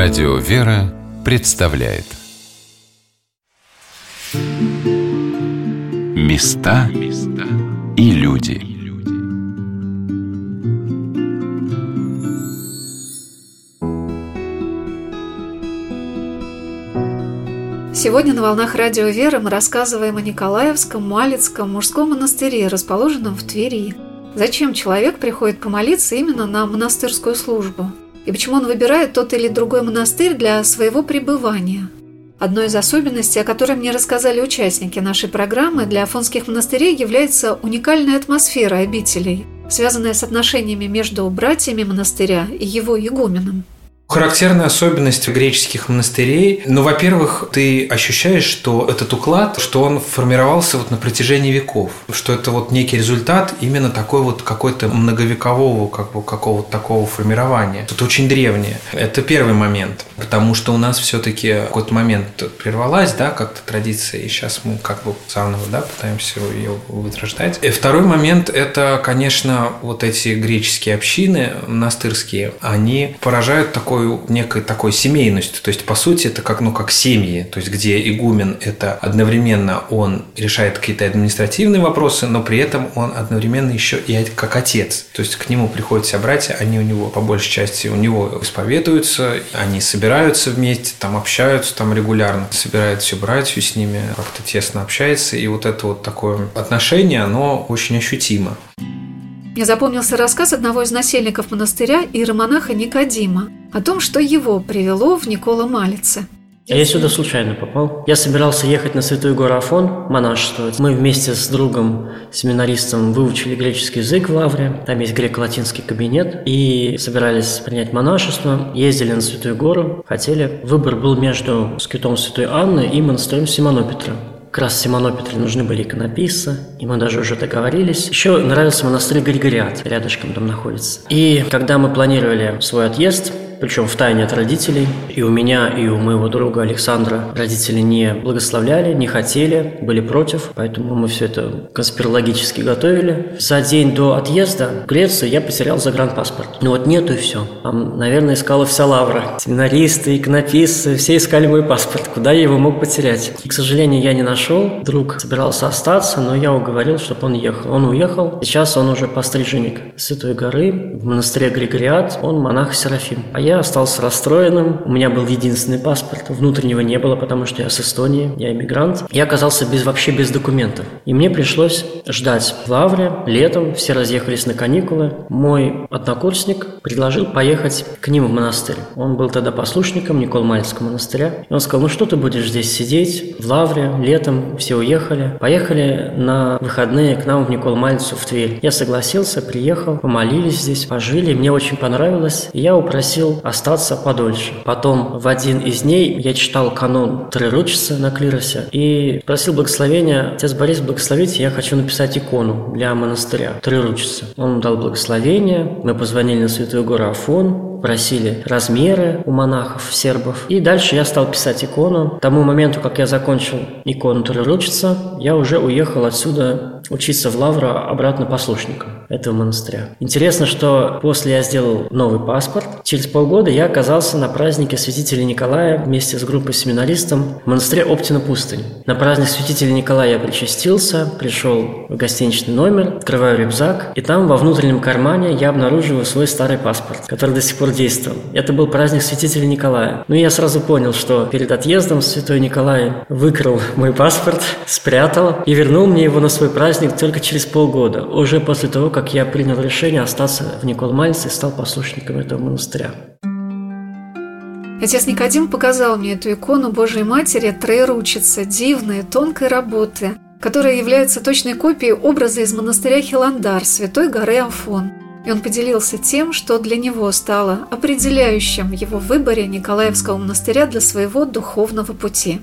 Радио «Вера» представляет Места и люди Сегодня на «Волнах Радио Вера» мы рассказываем о Николаевском Малицком мужском монастыре, расположенном в Твери. Зачем человек приходит помолиться именно на монастырскую службу? И почему он выбирает тот или другой монастырь для своего пребывания. Одной из особенностей, о которой мне рассказали участники нашей программы, для афонских монастырей является уникальная атмосфера обителей, связанная с отношениями между братьями монастыря и его игуменом. Характерная особенность греческих монастырей, ну, во-первых, ты ощущаешь, что этот уклад, что он формировался вот на протяжении веков, что это вот некий результат именно такой вот какой-то многовекового как бы какого-то такого формирования. Это очень древнее. Это первый момент, потому что у нас все-таки какой-то момент прервалась, да, как-то традиция, и сейчас мы как бы заново, да, пытаемся ее возрождать. И второй момент – это, конечно, вот эти греческие общины монастырские, они поражают такой такой, некой такой семейностью. То есть, по сути, это как, ну, как семьи, то есть, где игумен – это одновременно он решает какие-то административные вопросы, но при этом он одновременно еще и как отец. То есть, к нему приходят все братья, они у него, по большей части, у него исповедуются, они собираются вместе, там общаются там регулярно, собирает все братью, с ними как-то тесно общается, и вот это вот такое отношение, оно очень ощутимо. Мне запомнился рассказ одного из насельников монастыря иеромонаха Никодима о том, что его привело в Никола Малице. Я сюда случайно попал. Я собирался ехать на Святую гору Афон монашествовать. Мы вместе с другом, семинаристом, выучили греческий язык в Лавре. Там есть греко-латинский кабинет. И собирались принять монашество. Ездили на Святую гору. Хотели. Выбор был между скитом Святой Анны и монастырем Симонопетра. Как раз Симону Петре нужны были иконописцы, и мы даже уже договорились. Еще нравился монастырь Григориат, рядышком там находится. И когда мы планировали свой отъезд, причем в тайне от родителей. И у меня, и у моего друга Александра родители не благословляли, не хотели, были против, поэтому мы все это конспирологически готовили. За день до отъезда в Грецию я потерял загранпаспорт. Ну вот нету и все. Там, наверное, искала вся лавра. Семинаристы, иконописцы, все искали мой паспорт. Куда я его мог потерять? И, к сожалению, я не нашел. Друг собирался остаться, но я уговорил, чтобы он ехал. Он уехал. Сейчас он уже постриженник Святой горы в монастыре Григориат. Он монах Серафим. А я остался расстроенным. У меня был единственный паспорт. Внутреннего не было, потому что я с Эстонии, я иммигрант. Я оказался без, вообще без документов. И мне пришлось ждать в Лавре. Летом все разъехались на каникулы. Мой однокурсник предложил поехать к ним в монастырь. Он был тогда послушником Никол-Мальского монастыря. И он сказал, ну что ты будешь здесь сидеть в Лавре летом, все уехали. Поехали на выходные к нам в Никол-Мальцу в Тверь. Я согласился, приехал, помолились здесь, пожили. Мне очень понравилось. И я упросил остаться подольше. Потом в один из дней я читал канон Триручица на клиросе и просил благословения, отец Борис, благословите, я хочу написать икону для монастыря Триручица. Он дал благословение, мы позвонили на Святую Гору Афон, просили размеры у монахов, сербов. И дальше я стал писать икону. К тому моменту, как я закончил икону Триручица, я уже уехал отсюда учиться в Лавра обратно послушником этого монастыря. Интересно, что после я сделал новый паспорт. Через полгода я оказался на празднике святителя Николая вместе с группой семинаристов в монастыре Оптина пустынь. На праздник святителя Николая я причастился, пришел в гостиничный номер, открываю рюкзак, и там во внутреннем кармане я обнаруживаю свой старый паспорт, который до сих пор действовал. Это был праздник святителя Николая. Ну я сразу понял, что перед отъездом святой Николай выкрал мой паспорт, спрятал и вернул мне его на свой праздник только через полгода, уже после того, как я принял решение остаться в Николмальце и стал послушником этого монастыря. Отец Никодим показал мне эту икону Божьей Матери Троеручица, дивной, тонкой работы, которая является точной копией образа из монастыря Хиландар, святой горы Афон. И он поделился тем, что для него стало определяющим в его выборе Николаевского монастыря для своего духовного пути.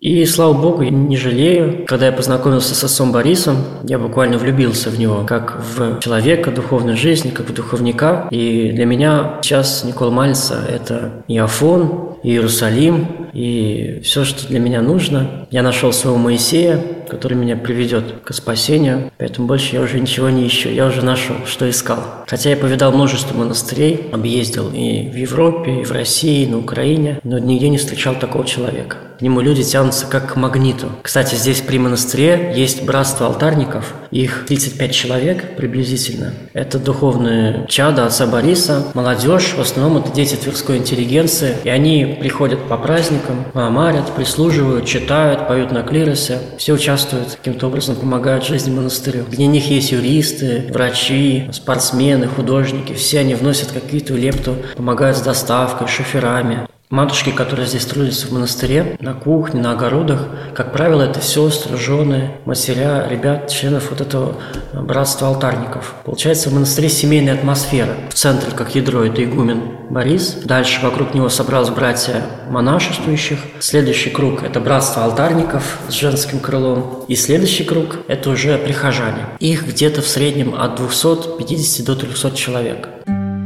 И, слава богу, не жалею. Когда я познакомился с отцом Борисом, я буквально влюбился в него, как в человека духовной жизни, как в духовника. И для меня сейчас Никол Мальца – это и Афон, и Иерусалим, и все, что для меня нужно. Я нашел своего Моисея, который меня приведет к спасению. Поэтому больше я уже ничего не ищу. Я уже нашел, что искал. Хотя я повидал множество монастырей, объездил и в Европе, и в России, и на Украине, но нигде не встречал такого человека. К нему люди тянутся как к магниту. Кстати, здесь при монастыре есть братство алтарников. Их 35 человек приблизительно. Это духовные чада отца Бориса, молодежь. В основном это дети тверской интеллигенции. И они приходят по праздникам, мамарят, прислуживают, читают, поют на клиросе. Все участвуют, каким-то образом помогают жизни монастырю. Где них есть юристы, врачи, спортсмены, художники. Все они вносят какие-то лепту, помогают с доставкой, шоферами. Матушки, которые здесь трудятся в монастыре, на кухне, на огородах, как правило, это сестры, жены, матеря, ребят, членов вот этого братства алтарников. Получается, в монастыре семейная атмосфера. В центре, как ядро, это игумен Борис. Дальше вокруг него собралось братья монашествующих. Следующий круг – это братство алтарников с женским крылом. И следующий круг – это уже прихожане. Их где-то в среднем от 250 до 300 человек.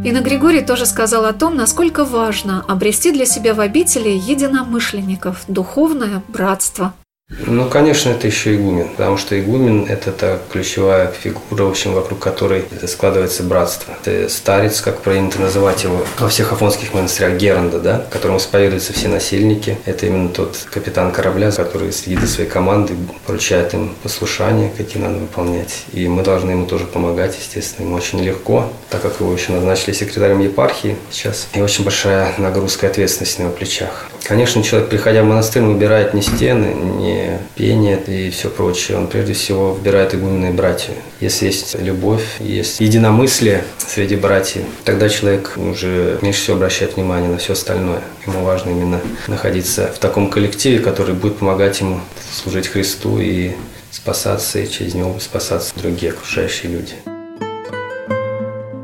Инна Григорий тоже сказал о том, насколько важно обрести для себя в обители единомышленников, духовное братство. Ну, конечно, это еще игумен, потому что игумен – это та ключевая фигура, в общем, вокруг которой складывается братство. Это старец, как принято называть его во всех афонских монастырях, Геранда, да, которому исповедуются все насильники. Это именно тот капитан корабля, который следит за своей командой, поручает им послушания, какие надо выполнять. И мы должны ему тоже помогать, естественно. Ему очень легко, так как его еще назначили секретарем епархии сейчас. И очень большая нагрузка и ответственность на его плечах. Конечно, человек, приходя в монастырь, выбирает не стены, не пение и все прочее. Он прежде всего выбирает игуменные братья. Если есть любовь, есть единомыслие среди братьев, тогда человек уже меньше всего обращает внимание на все остальное. Ему важно именно находиться в таком коллективе, который будет помогать ему служить Христу и спасаться, и через него спасаться другие окружающие люди.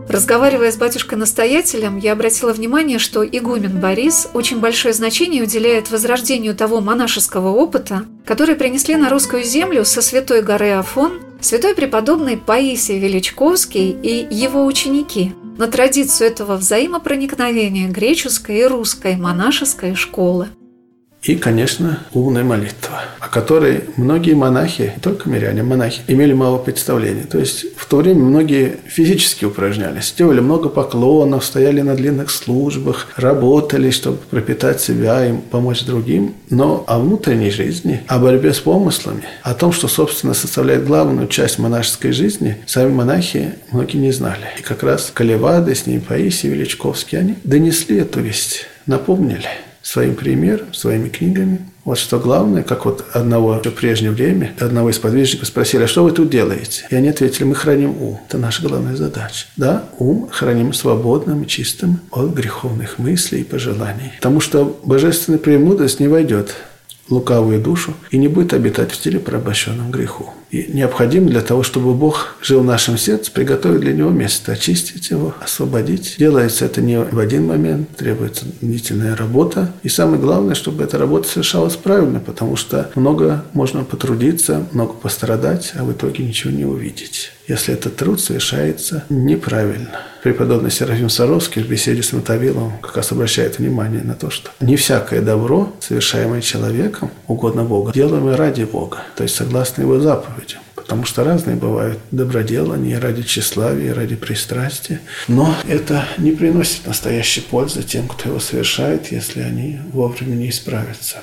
Разговаривая с батюшкой-настоятелем, я обратила внимание, что игумен Борис очень большое значение уделяет возрождению того монашеского опыта, который принесли на русскую землю со святой горы Афон святой преподобный Паисий Величковский и его ученики на традицию этого взаимопроникновения греческой и русской монашеской школы. И, конечно, умная молитва, о которой многие монахи, не только миряне, монахи, имели мало представления. То есть в то время многие физически упражнялись, делали много поклонов, стояли на длинных службах, работали, чтобы пропитать себя и помочь другим. Но о внутренней жизни, о борьбе с помыслами, о том, что, собственно, составляет главную часть монашеской жизни, сами монахи многие не знали. И как раз Колевады, с ним Паисий Величковский, они донесли эту весть, напомнили – своим примером, своими книгами. Вот что главное, как вот одного в прежнее время, одного из подвижников спросили, а что вы тут делаете? И они ответили, мы храним ум. Это наша главная задача. Да, ум храним свободным чистым от греховных мыслей и пожеланий. Потому что божественная премудрость не войдет лукавую душу и не будет обитать в теле порабощенном греху. И необходимо для того, чтобы Бог жил в нашем сердце, приготовить для него место, очистить его, освободить. Делается это не в один момент, требуется длительная работа. И самое главное, чтобы эта работа совершалась правильно, потому что много можно потрудиться, много пострадать, а в итоге ничего не увидеть если этот труд совершается неправильно. Преподобный Серафим Саровский в беседе с Мотовиловым как раз обращает внимание на то, что не всякое добро, совершаемое человеком, угодно Богу, делаемое ради Бога, то есть согласно его заповедям. Потому что разные бывают доброделания ради тщеславия, ради пристрастия. Но это не приносит настоящей пользы тем, кто его совершает, если они вовремя не исправятся.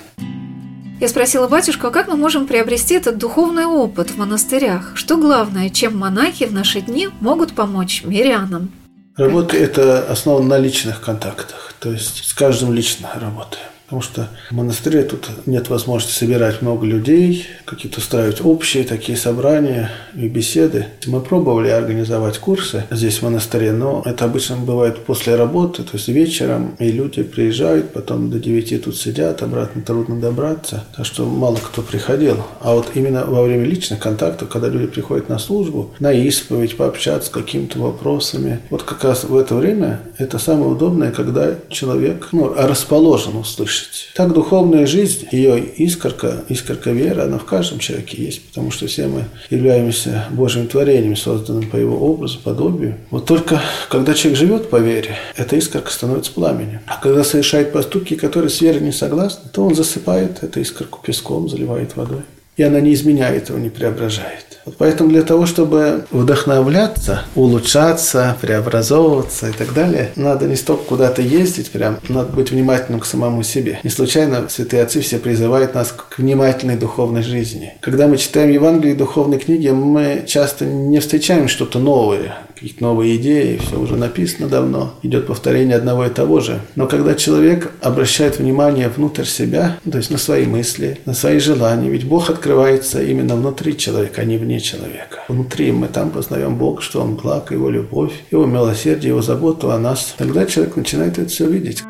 Я спросила батюшку, а как мы можем приобрести этот духовный опыт в монастырях? Что главное, чем монахи в наши дни могут помочь мирянам? Работа – это основана на личных контактах, то есть с каждым лично работаем. Потому что в монастыре тут нет возможности собирать много людей, какие-то устраивать общие такие собрания и беседы. Мы пробовали организовать курсы здесь в монастыре, но это обычно бывает после работы, то есть вечером, и люди приезжают, потом до 9 тут сидят, обратно трудно добраться, так что мало кто приходил. А вот именно во время личных контактов, когда люди приходят на службу, на исповедь, пообщаться с какими-то вопросами, вот как раз в это время это самое удобное, когда человек ну, расположен услышать слышать. Так духовная жизнь, ее искорка, искорка веры, она в каждом человеке есть, потому что все мы являемся Божьим творением, созданным по его образу, подобию. Вот только когда человек живет по вере, эта искорка становится пламенем. А когда совершает поступки, которые с верой не согласны, то он засыпает эту искорку песком, заливает водой. И она не изменяет его, не преображает. Поэтому для того, чтобы вдохновляться, улучшаться, преобразовываться и так далее, надо не столько куда-то ездить, прям надо быть внимательным к самому себе. Не случайно святые отцы все призывают нас к внимательной духовной жизни. Когда мы читаем Евангелие и духовные книги, мы часто не встречаем что-то новое, какие-то новые идеи, все уже написано давно, идет повторение одного и того же. Но когда человек обращает внимание внутрь себя, то есть на свои мысли, на свои желания, ведь Бог открывается именно внутри человека, а не вне человека. Внутри мы там познаем Бога, что Он благ, Его любовь, Его милосердие, Его заботу о нас. Тогда человек начинает это все видеть.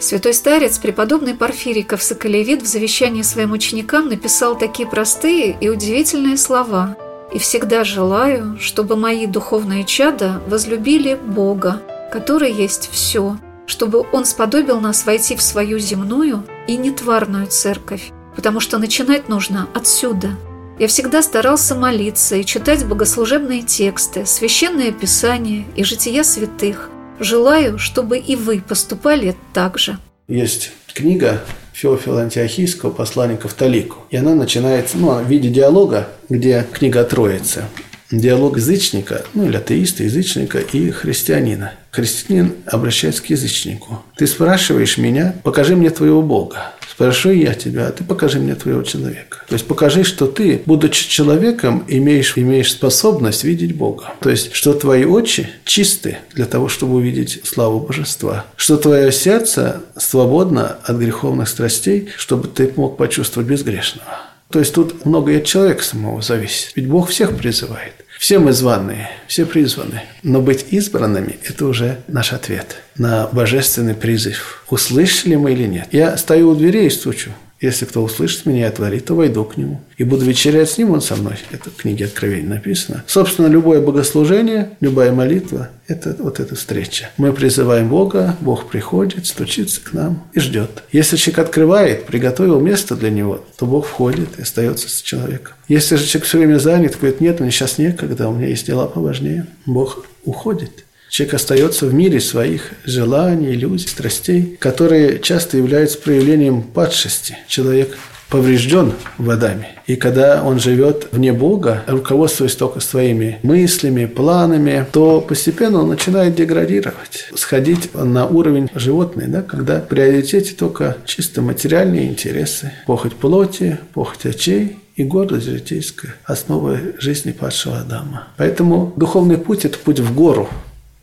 Святой старец, преподобный Порфириков Соколевид в завещании своим ученикам написал такие простые и удивительные слова – и всегда желаю, чтобы мои духовные чада возлюбили Бога, который есть все, чтобы Он сподобил нас войти в свою земную и нетварную церковь, потому что начинать нужно отсюда. Я всегда старался молиться и читать богослужебные тексты, священное писание и жития святых. Желаю, чтобы и вы поступали так же. Есть книга Феофила Антиохийского, посланника в Талику. И она начинается ну, в виде диалога, где книга Троицы. Диалог язычника, ну или атеиста, язычника и христианина. Христианин обращается к язычнику. Ты спрашиваешь меня, покажи мне твоего Бога. Спрошу я тебя, а ты покажи мне твоего человека. То есть покажи, что ты, будучи человеком, имеешь, имеешь способность видеть Бога. То есть, что твои очи чисты для того, чтобы увидеть славу Божества. Что твое сердце свободно от греховных страстей, чтобы ты мог почувствовать безгрешного. То есть тут многое от человека самого зависит. Ведь Бог всех призывает. Все мы званые, все призваны. Но быть избранными – это уже наш ответ на божественный призыв. Услышали мы или нет? Я стою у дверей и стучу. Если кто услышит меня и отворит, то войду к нему. И буду вечерять с ним, он со мной. Это в книге Откровения написано. Собственно, любое богослужение, любая молитва – это вот эта встреча. Мы призываем Бога, Бог приходит, стучится к нам и ждет. Если человек открывает, приготовил место для него, то Бог входит и остается с человеком. Если же человек все время занят, говорит, нет, мне сейчас некогда, у меня есть дела поважнее, Бог уходит. Человек остается в мире своих желаний, иллюзий, страстей, которые часто являются проявлением падшести. Человек поврежден в Адаме. И когда он живет вне Бога, руководствуясь только своими мыслями, планами, то постепенно он начинает деградировать, сходить на уровень животных, да, когда в приоритете только чисто материальные интересы, похоть плоти, похоть очей, и гордость житейская – основа жизни падшего Адама. Поэтому духовный путь – это путь в гору,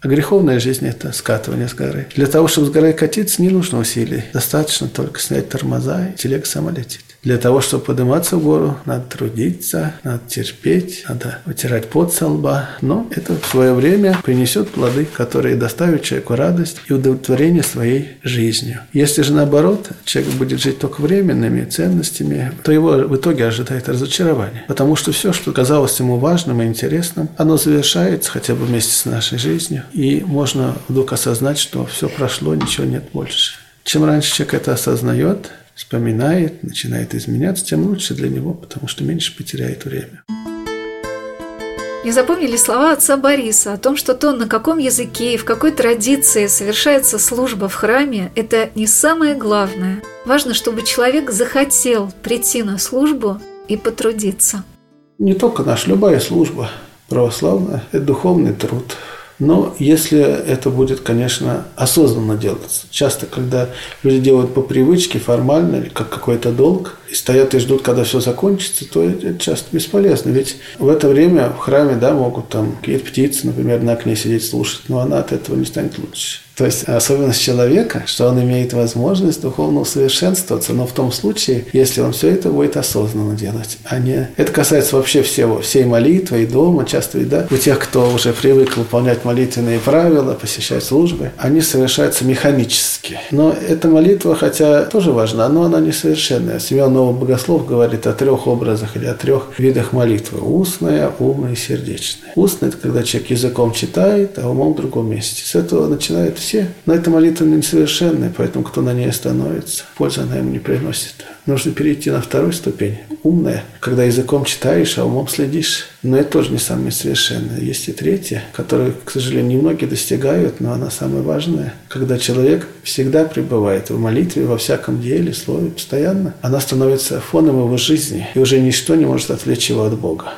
а греховная жизнь – это скатывание с горы. Для того, чтобы с горы катиться, не нужно усилий. Достаточно только снять тормоза, и телега сама летит. Для того, чтобы подниматься в гору, надо трудиться, надо терпеть, надо вытирать пот со лба. Но это в свое время принесет плоды, которые доставят человеку радость и удовлетворение своей жизнью. Если же наоборот, человек будет жить только временными ценностями, то его в итоге ожидает разочарование. Потому что все, что казалось ему важным и интересным, оно завершается хотя бы вместе с нашей жизнью. И можно вдруг осознать, что все прошло, ничего нет больше. Чем раньше человек это осознает, вспоминает, начинает изменяться, тем лучше для него, потому что меньше потеряет время. Не запомнили слова отца Бориса о том, что то, на каком языке и в какой традиции совершается служба в храме, это не самое главное. Важно, чтобы человек захотел прийти на службу и потрудиться. Не только наша, любая служба православная – это духовный труд – но если это будет, конечно, осознанно делаться. Часто, когда люди делают по привычке, формально, как какой-то долг, и стоят и ждут, когда все закончится, то это часто бесполезно. Ведь в это время в храме да, могут там какие-то птицы, например, на окне сидеть слушать, но она от этого не станет лучше. То есть особенность человека, что он имеет возможность духовно усовершенствоваться, но в том случае, если он все это будет осознанно делать, а не... Это касается вообще всего, всей молитвы и дома. Часто, да, у тех, кто уже привык выполнять молитвенные правила, посещать службы, они совершаются механически. Но эта молитва, хотя тоже важна, но она несовершенная. Семен Новый Богослов говорит о трех образах или о трех видах молитвы. Устная, умная и сердечная. Устная – это когда человек языком читает, а умом в другом месте. С этого начинает все. Но эта молитва несовершенная, поэтому кто на ней остановится, пользы она ему не приносит. Нужно перейти на вторую ступень, умная, когда языком читаешь, а умом следишь. Но это тоже не самое совершенное. Есть и третья, которую, к сожалению, немногие достигают, но она самая важная. Когда человек всегда пребывает в молитве, во всяком деле, слове, постоянно, она становится фоном его жизни, и уже ничто не может отвлечь его от Бога.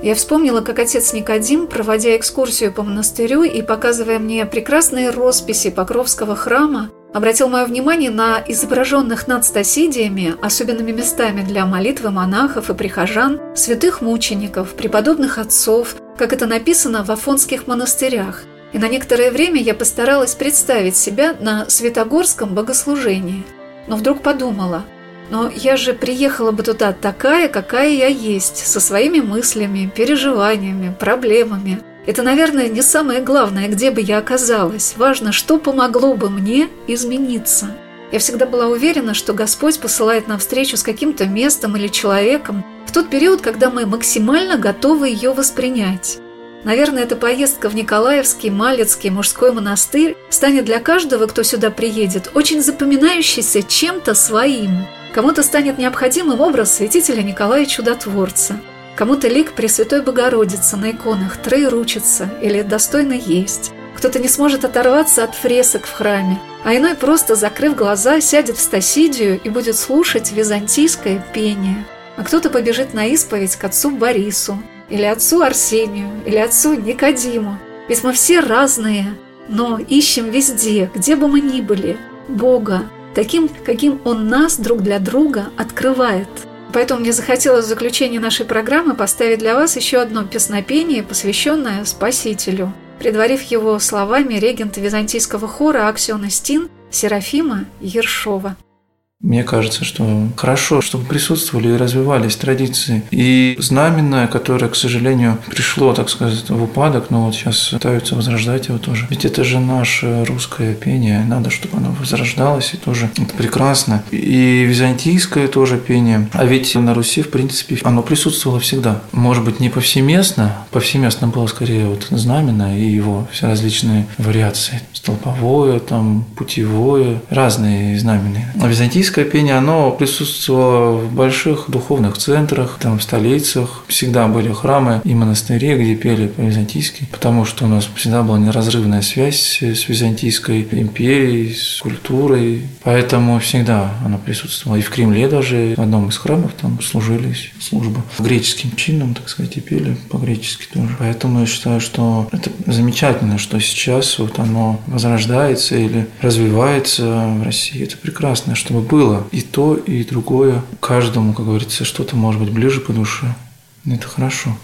Я вспомнила, как отец Никодим, проводя экскурсию по монастырю и показывая мне прекрасные росписи Покровского храма, обратил мое внимание на изображенных над стасидиями особенными местами для молитвы монахов и прихожан, святых мучеников, преподобных отцов, как это написано в афонских монастырях. И на некоторое время я постаралась представить себя на святогорском богослужении. Но вдруг подумала, но я же приехала бы туда такая, какая я есть, со своими мыслями, переживаниями, проблемами – это, наверное, не самое главное, где бы я оказалась. Важно, что помогло бы мне измениться. Я всегда была уверена, что Господь посылает нам встречу с каким-то местом или человеком в тот период, когда мы максимально готовы ее воспринять. Наверное, эта поездка в Николаевский, Малецкий, мужской монастырь станет для каждого, кто сюда приедет, очень запоминающейся чем-то своим. Кому-то станет необходимым образ святителя Николая Чудотворца – Кому-то лик Пресвятой Богородицы на иконах троеручится или достойно есть. Кто-то не сможет оторваться от фресок в храме, а иной просто, закрыв глаза, сядет в стасидию и будет слушать византийское пение. А кто-то побежит на исповедь к отцу Борису, или отцу Арсению, или отцу Никодиму. Ведь мы все разные, но ищем везде, где бы мы ни были, Бога, таким, каким Он нас друг для друга открывает – Поэтому мне захотелось в заключение нашей программы поставить для вас еще одно песнопение, посвященное Спасителю, предварив его словами регента византийского хора Аксиона Стин Серафима Ершова. Мне кажется, что хорошо, чтобы присутствовали и развивались традиции. И знаменное, которое, к сожалению, пришло, так сказать, в упадок, но вот сейчас пытаются возрождать его тоже. Ведь это же наше русское пение, надо, чтобы оно возрождалось, и тоже это прекрасно. И византийское тоже пение. А ведь на Руси, в принципе, оно присутствовало всегда. Может быть, не повсеместно, повсеместно было скорее вот знамена и его все различные вариации. Столповое, там, путевое, разные знамена. А византийское Византийское пение, оно присутствовало в больших духовных центрах, там в столицах. Всегда были храмы и монастыри, где пели по-византийски, потому что у нас всегда была неразрывная связь с Византийской империей, с культурой. Поэтому всегда оно присутствовало. И в Кремле даже, в одном из храмов, там служились службы греческим чином, так сказать, и пели по-гречески тоже. Поэтому я считаю, что это замечательно, что сейчас вот оно возрождается или развивается в России. Это прекрасно, чтобы было было и то, и другое. Каждому, как говорится, что-то может быть ближе по душе. Это хорошо.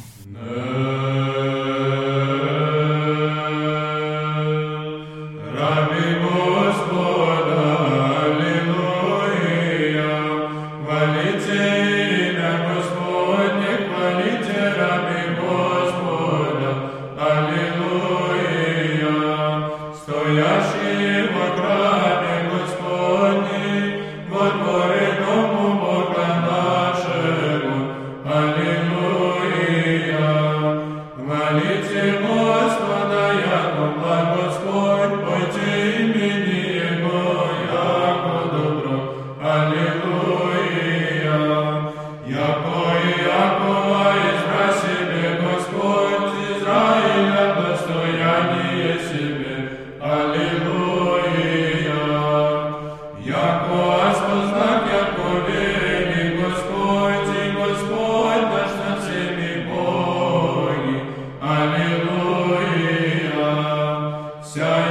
Места